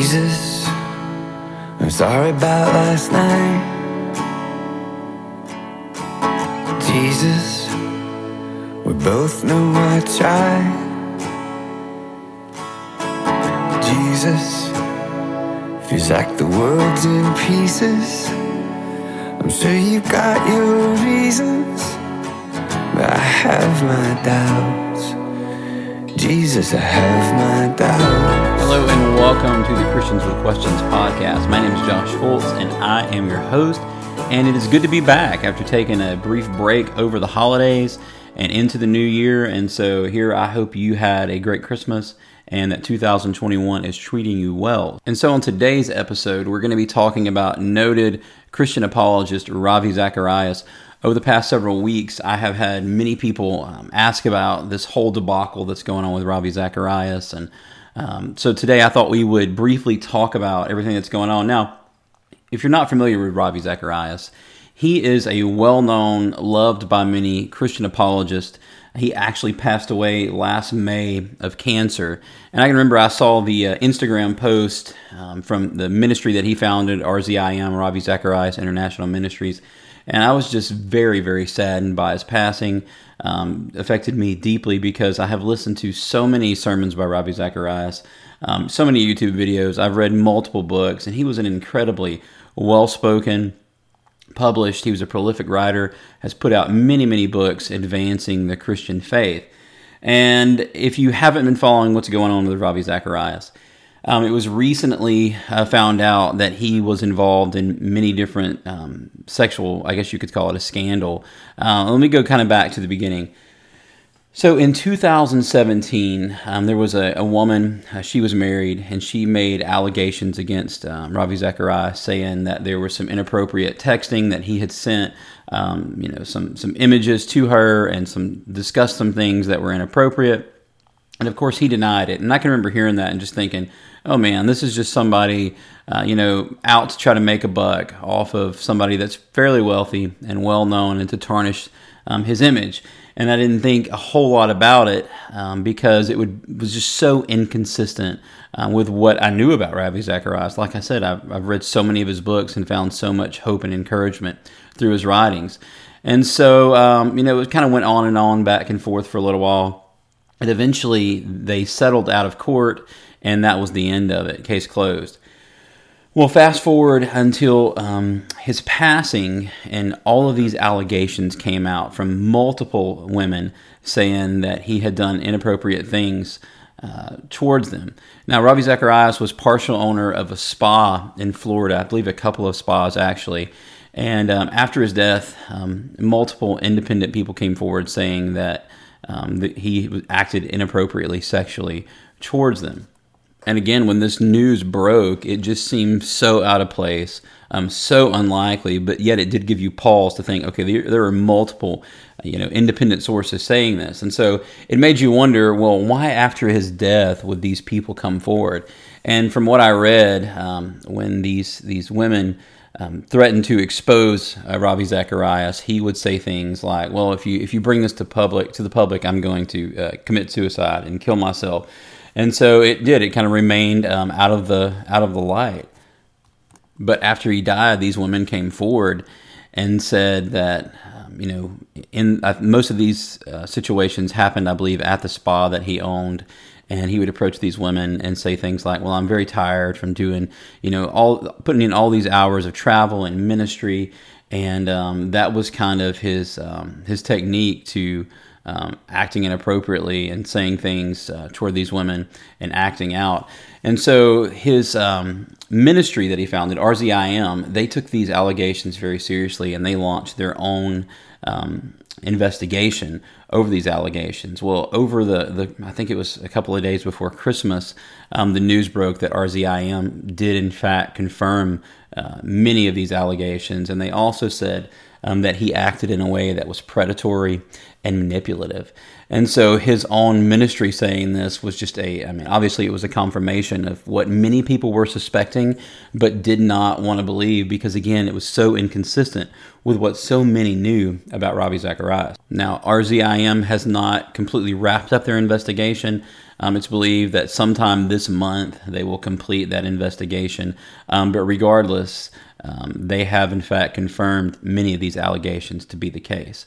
Jesus, I'm sorry about last night. Jesus, we both know I tried. Jesus, feels like the world's in pieces. I'm sure you got your reasons, but I have my doubts. Jesus, I have my doubts. Christians with Questions podcast. My name is Josh Fultz and I am your host. And it is good to be back after taking a brief break over the holidays and into the new year. And so here I hope you had a great Christmas and that 2021 is treating you well. And so on today's episode, we're going to be talking about noted Christian apologist Ravi Zacharias. Over the past several weeks, I have had many people um, ask about this whole debacle that's going on with Ravi Zacharias. And um, so today I thought we would briefly talk about everything that's going on. Now, if you're not familiar with Ravi Zacharias, he is a well known, loved by many Christian apologist he actually passed away last May of cancer. And I can remember I saw the uh, Instagram post um, from the ministry that he founded, RZIM, Ravi Zacharias International Ministries. And I was just very, very saddened by his passing. Um, affected me deeply because I have listened to so many sermons by Ravi Zacharias, um, so many YouTube videos. I've read multiple books, and he was an incredibly well spoken, published. He was a prolific writer, has put out many, many books advancing the Christian faith. And if you haven't been following what's going on with Ravi Zacharias, um, it was recently uh, found out that he was involved in many different um, sexual, I guess you could call it a scandal. Uh, let me go kind of back to the beginning. So in 2017, um, there was a, a woman, uh, she was married, and she made allegations against um, Ravi Zacharias saying that there was some inappropriate texting that he had sent, um, you know, some, some images to her and some discussed some things that were inappropriate. And of course, he denied it. And I can remember hearing that and just thinking, oh man, this is just somebody, uh, you know, out to try to make a buck off of somebody that's fairly wealthy and well known and to tarnish um, his image and I didn't think a whole lot about it um, because it would was just so inconsistent uh, with what I knew about Ravi Zacharias. Like I said, I've, I've read so many of his books and found so much hope and encouragement through his writings. And so, um, you know, it kind of went on and on, back and forth for a little while. And eventually, they settled out of court, and that was the end of it. Case closed. Well, fast forward until um, his passing, and all of these allegations came out from multiple women saying that he had done inappropriate things uh, towards them. Now, Ravi Zacharias was partial owner of a spa in Florida, I believe a couple of spas actually. And um, after his death, um, multiple independent people came forward saying that, um, that he acted inappropriately sexually towards them and again, when this news broke, it just seemed so out of place, um, so unlikely. But yet, it did give you pause to think, okay, there, there are multiple, you know, independent sources saying this, and so it made you wonder, well, why after his death would these people come forward? And from what I read, um, when these these women um, threatened to expose uh, Ravi Zacharias, he would say things like, "Well, if you if you bring this to public to the public, I'm going to uh, commit suicide and kill myself." And so it did. It kind of remained um, out of the out of the light. But after he died, these women came forward and said that um, you know in uh, most of these uh, situations happened, I believe, at the spa that he owned. And he would approach these women and say things like, "Well, I'm very tired from doing, you know, all putting in all these hours of travel and ministry, and um, that was kind of his um, his technique to um, acting inappropriately and saying things uh, toward these women and acting out. And so his um, ministry that he founded, RZIM, they took these allegations very seriously and they launched their own um, investigation over these allegations. Well, over the, the I think it was a couple of days before Christmas, um, the news broke that RZIM did in fact confirm uh, many of these allegations, and they also said um, that he acted in a way that was predatory and manipulative. And so his own ministry saying this was just a, I mean, obviously it was a confirmation of what many people were suspecting, but did not want to believe because, again, it was so inconsistent with what so many knew about Ravi Zacharias. Now, RZIM has not completely wrapped up their investigation. Um, it's believed that sometime this month they will complete that investigation. Um, but regardless, um, they have in fact confirmed many of these allegations to be the case.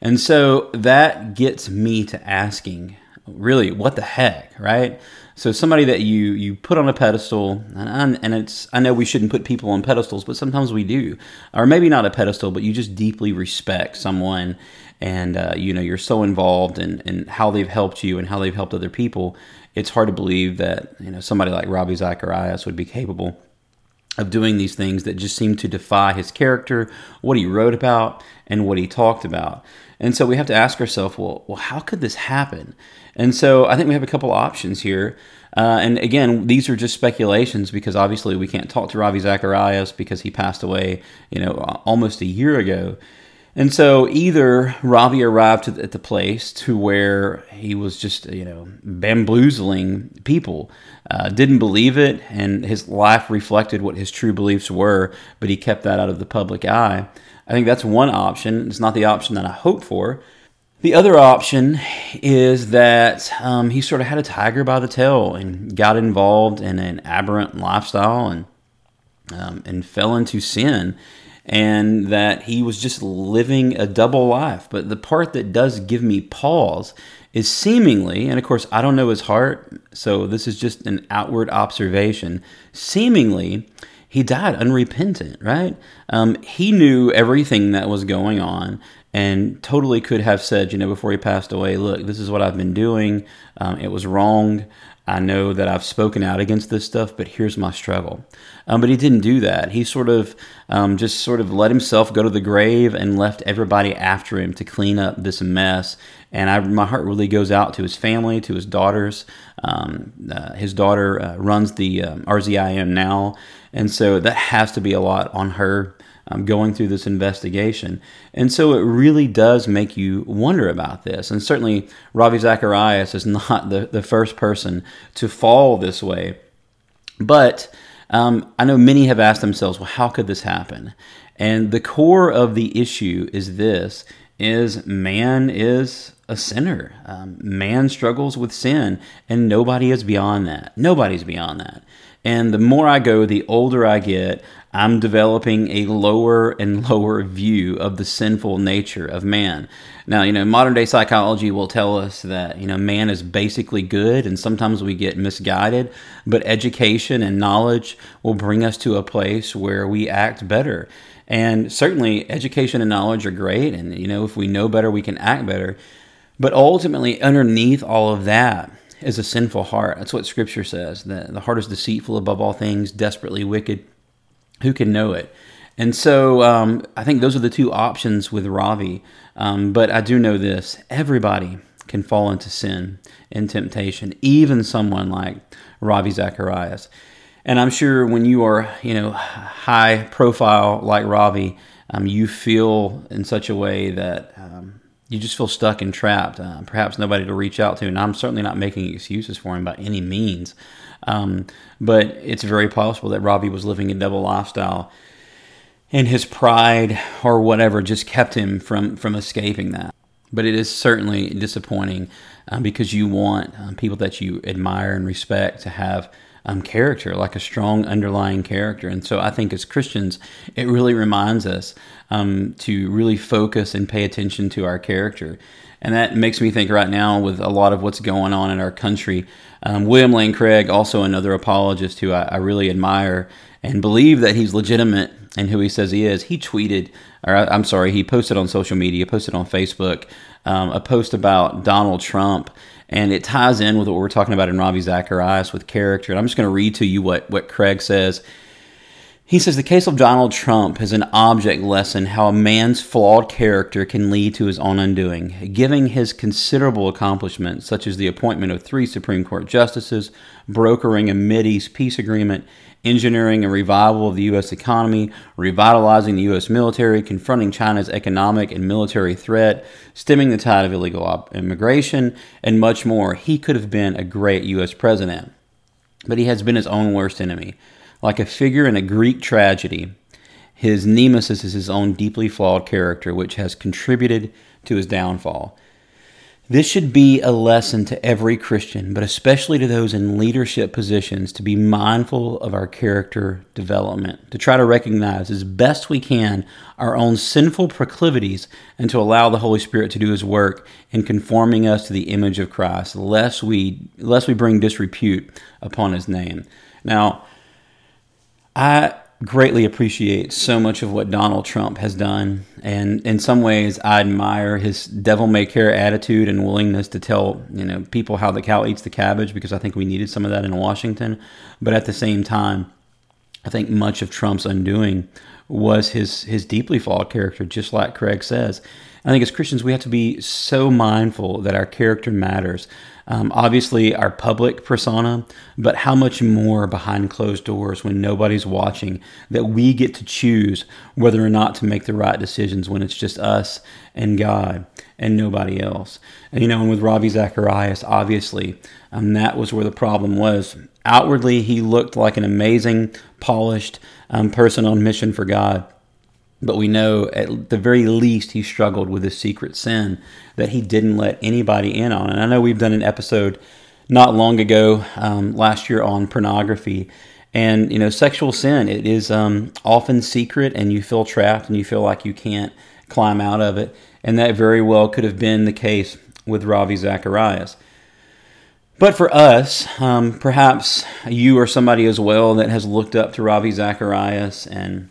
And so that gets me to asking, really, what the heck, right? So somebody that you you put on a pedestal, and, and it's I know we shouldn't put people on pedestals, but sometimes we do, or maybe not a pedestal, but you just deeply respect someone, and uh, you know you're so involved in, in how they've helped you and how they've helped other people. It's hard to believe that you know somebody like Ravi Zacharias would be capable of doing these things that just seem to defy his character, what he wrote about, and what he talked about. And so we have to ask ourselves, well, well, how could this happen? And so I think we have a couple options here. Uh, and again, these are just speculations because obviously we can't talk to Ravi Zacharias because he passed away, you know, almost a year ago. And so either Ravi arrived at the place to where he was just, you know, bamboozling people, uh, didn't believe it, and his life reflected what his true beliefs were, but he kept that out of the public eye. I think that's one option. It's not the option that I hope for. The other option is that um, he sort of had a tiger by the tail and got involved in an aberrant lifestyle and um, and fell into sin, and that he was just living a double life. But the part that does give me pause is seemingly, and of course I don't know his heart, so this is just an outward observation. Seemingly, he died unrepentant, right? Um, he knew everything that was going on and totally could have said, you know, before he passed away, look, this is what I've been doing. Um, it was wrong. I know that I've spoken out against this stuff, but here's my struggle. Um, but he didn't do that. He sort of um, just sort of let himself go to the grave and left everybody after him to clean up this mess. And I, my heart really goes out to his family, to his daughters. Um, uh, his daughter uh, runs the um, RZIM now, and so that has to be a lot on her um, going through this investigation. And so it really does make you wonder about this. And certainly, Ravi Zacharias is not the, the first person to fall this way. But um, I know many have asked themselves, well, how could this happen? And the core of the issue is this is man is a sinner. Um, man struggles with sin, and nobody is beyond that. Nobody's beyond that. And the more I go, the older I get, I'm developing a lower and lower view of the sinful nature of man. Now, you know, modern day psychology will tell us that, you know, man is basically good and sometimes we get misguided, but education and knowledge will bring us to a place where we act better. And certainly education and knowledge are great. And, you know, if we know better, we can act better. But ultimately, underneath all of that, is a sinful heart. That's what Scripture says. That the heart is deceitful above all things, desperately wicked. Who can know it? And so um, I think those are the two options with Ravi. Um, but I do know this everybody can fall into sin and temptation, even someone like Ravi Zacharias. And I'm sure when you are, you know, high profile like Ravi, um, you feel in such a way that um, you just feel stuck and trapped. Uh, perhaps nobody to reach out to, and I'm certainly not making excuses for him by any means. Um, but it's very possible that Ravi was living a double lifestyle, and his pride or whatever just kept him from from escaping that. But it is certainly disappointing um, because you want um, people that you admire and respect to have um, character, like a strong underlying character. And so I think as Christians, it really reminds us um, to really focus and pay attention to our character. And that makes me think right now with a lot of what's going on in our country. Um, William Lane Craig, also another apologist who I, I really admire and believe that he's legitimate and who he says he is, he tweeted, or I'm sorry, he posted on social media, posted on Facebook, um, a post about Donald Trump and it ties in with what we're talking about in Ravi Zacharias with character. And I'm just going to read to you what, what Craig says. He says the case of Donald Trump is an object lesson how a man's flawed character can lead to his own undoing. Giving his considerable accomplishments, such as the appointment of three Supreme Court justices, brokering a Mideast peace agreement, engineering a revival of the U.S. economy, revitalizing the U.S. military, confronting China's economic and military threat, stemming the tide of illegal immigration, and much more, he could have been a great U.S. president. But he has been his own worst enemy. Like a figure in a Greek tragedy, his nemesis is his own deeply flawed character, which has contributed to his downfall. This should be a lesson to every Christian, but especially to those in leadership positions, to be mindful of our character development, to try to recognize as best we can our own sinful proclivities, and to allow the Holy Spirit to do His work in conforming us to the image of Christ, lest we lest we bring disrepute upon His name. Now, I greatly appreciate so much of what Donald Trump has done. And in some ways, I admire his devil may care attitude and willingness to tell you know people how the cow eats the cabbage because I think we needed some of that in Washington. But at the same time, I think much of Trump's undoing was his his deeply flawed character, just like Craig says. I think as Christians, we have to be so mindful that our character matters. Um, obviously, our public persona, but how much more behind closed doors when nobody's watching that we get to choose whether or not to make the right decisions when it's just us and God and nobody else. And you know, and with Ravi Zacharias, obviously, um, that was where the problem was. Outwardly, he looked like an amazing, polished um, person on mission for God. But we know at the very least he struggled with a secret sin that he didn't let anybody in on. And I know we've done an episode not long ago, um, last year, on pornography. And, you know, sexual sin, it is um, often secret and you feel trapped and you feel like you can't climb out of it. And that very well could have been the case with Ravi Zacharias. But for us, um, perhaps you or somebody as well that has looked up to Ravi Zacharias and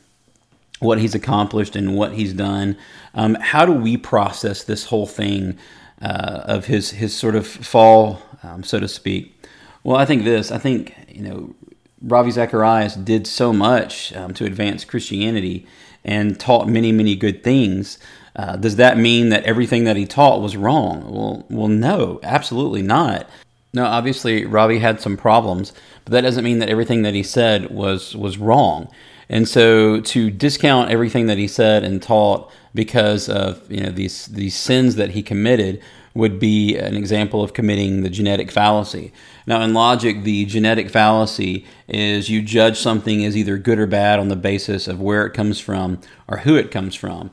what he's accomplished and what he's done. Um, how do we process this whole thing uh, of his his sort of fall, um, so to speak? Well, I think this. I think you know, Ravi Zacharias did so much um, to advance Christianity and taught many many good things. Uh, does that mean that everything that he taught was wrong? Well, well, no, absolutely not. No, obviously Ravi had some problems, but that doesn't mean that everything that he said was was wrong. And so to discount everything that he said and taught because of you know these these sins that he committed would be an example of committing the genetic fallacy. Now, in logic, the genetic fallacy is you judge something as either good or bad on the basis of where it comes from or who it comes from.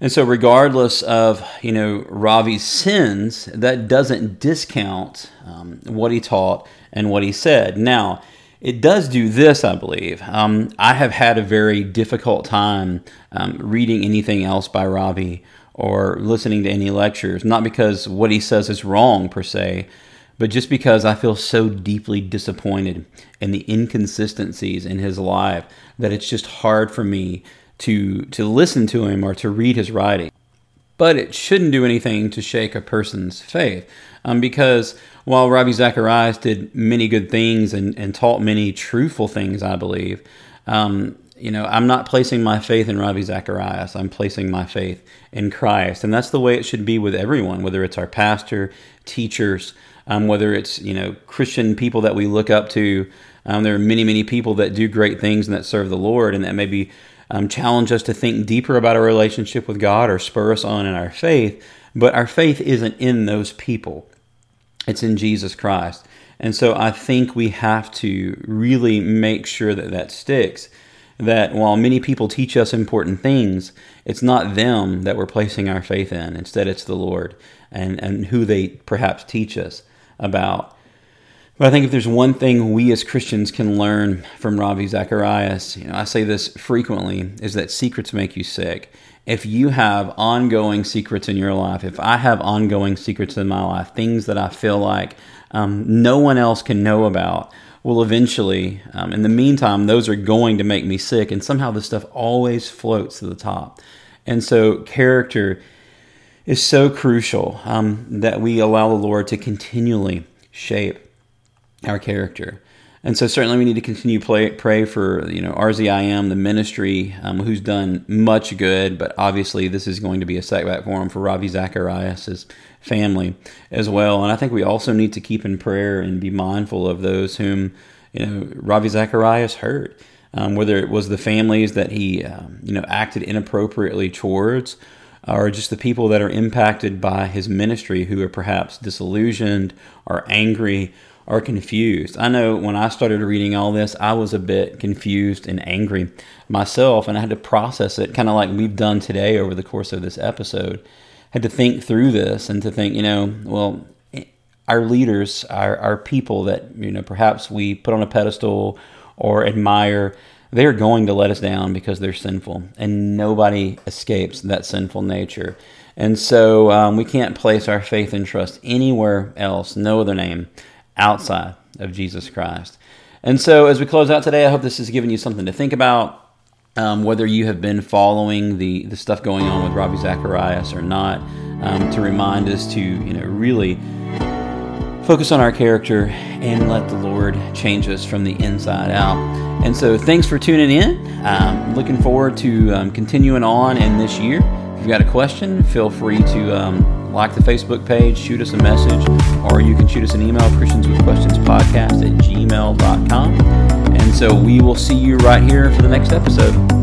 And so, regardless of you know Ravi's sins, that doesn't discount um, what he taught and what he said. Now, it does do this, I believe. Um, I have had a very difficult time um, reading anything else by Ravi or listening to any lectures, not because what he says is wrong per se, but just because I feel so deeply disappointed in the inconsistencies in his life that it's just hard for me to to listen to him or to read his writing. But it shouldn't do anything to shake a person's faith, um, because while Ravi Zacharias did many good things and, and taught many truthful things, I believe, um, you know, I'm not placing my faith in Ravi Zacharias. I'm placing my faith in Christ. And that's the way it should be with everyone, whether it's our pastor, teachers, um, whether it's, you know, Christian people that we look up to. Um, there are many, many people that do great things and that serve the Lord and that maybe um, challenge us to think deeper about our relationship with God or spur us on in our faith. But our faith isn't in those people. It's in Jesus Christ. And so I think we have to really make sure that that sticks. That while many people teach us important things, it's not them that we're placing our faith in. Instead, it's the Lord and, and who they perhaps teach us about. But I think if there's one thing we as Christians can learn from Ravi Zacharias, you know, I say this frequently, is that secrets make you sick if you have ongoing secrets in your life, if I have ongoing secrets in my life, things that I feel like um, no one else can know about, well, eventually, um, in the meantime, those are going to make me sick. And somehow this stuff always floats to the top. And so, character is so crucial um, that we allow the Lord to continually shape our character. And so certainly we need to continue play, pray for you know RZIM, the ministry, um, who's done much good, but obviously this is going to be a setback for him for Ravi Zacharias' family as well. And I think we also need to keep in prayer and be mindful of those whom you know Ravi Zacharias hurt, um, whether it was the families that he um, you know acted inappropriately towards, or just the people that are impacted by his ministry who are perhaps disillusioned or angry are confused. I know when I started reading all this, I was a bit confused and angry myself, and I had to process it, kind of like we've done today over the course of this episode. had to think through this and to think, you know, well, our leaders, our, our people that, you know, perhaps we put on a pedestal or admire, they're going to let us down because they're sinful, and nobody escapes that sinful nature. And so um, we can't place our faith and trust anywhere else, no other name outside of Jesus Christ. And so, as we close out today, I hope this has given you something to think about. Um, whether you have been following the, the stuff going on with Ravi Zacharias or not, um, to remind us to you know really focus on our character and let the Lord change us from the inside out. And so, thanks for tuning in. Um, looking forward to um, continuing on in this year. If you've got a question, feel free to um, like the Facebook page, shoot us a message, or you can shoot us an email, Christians with Questions Podcast at gmail.com. And so we will see you right here for the next episode.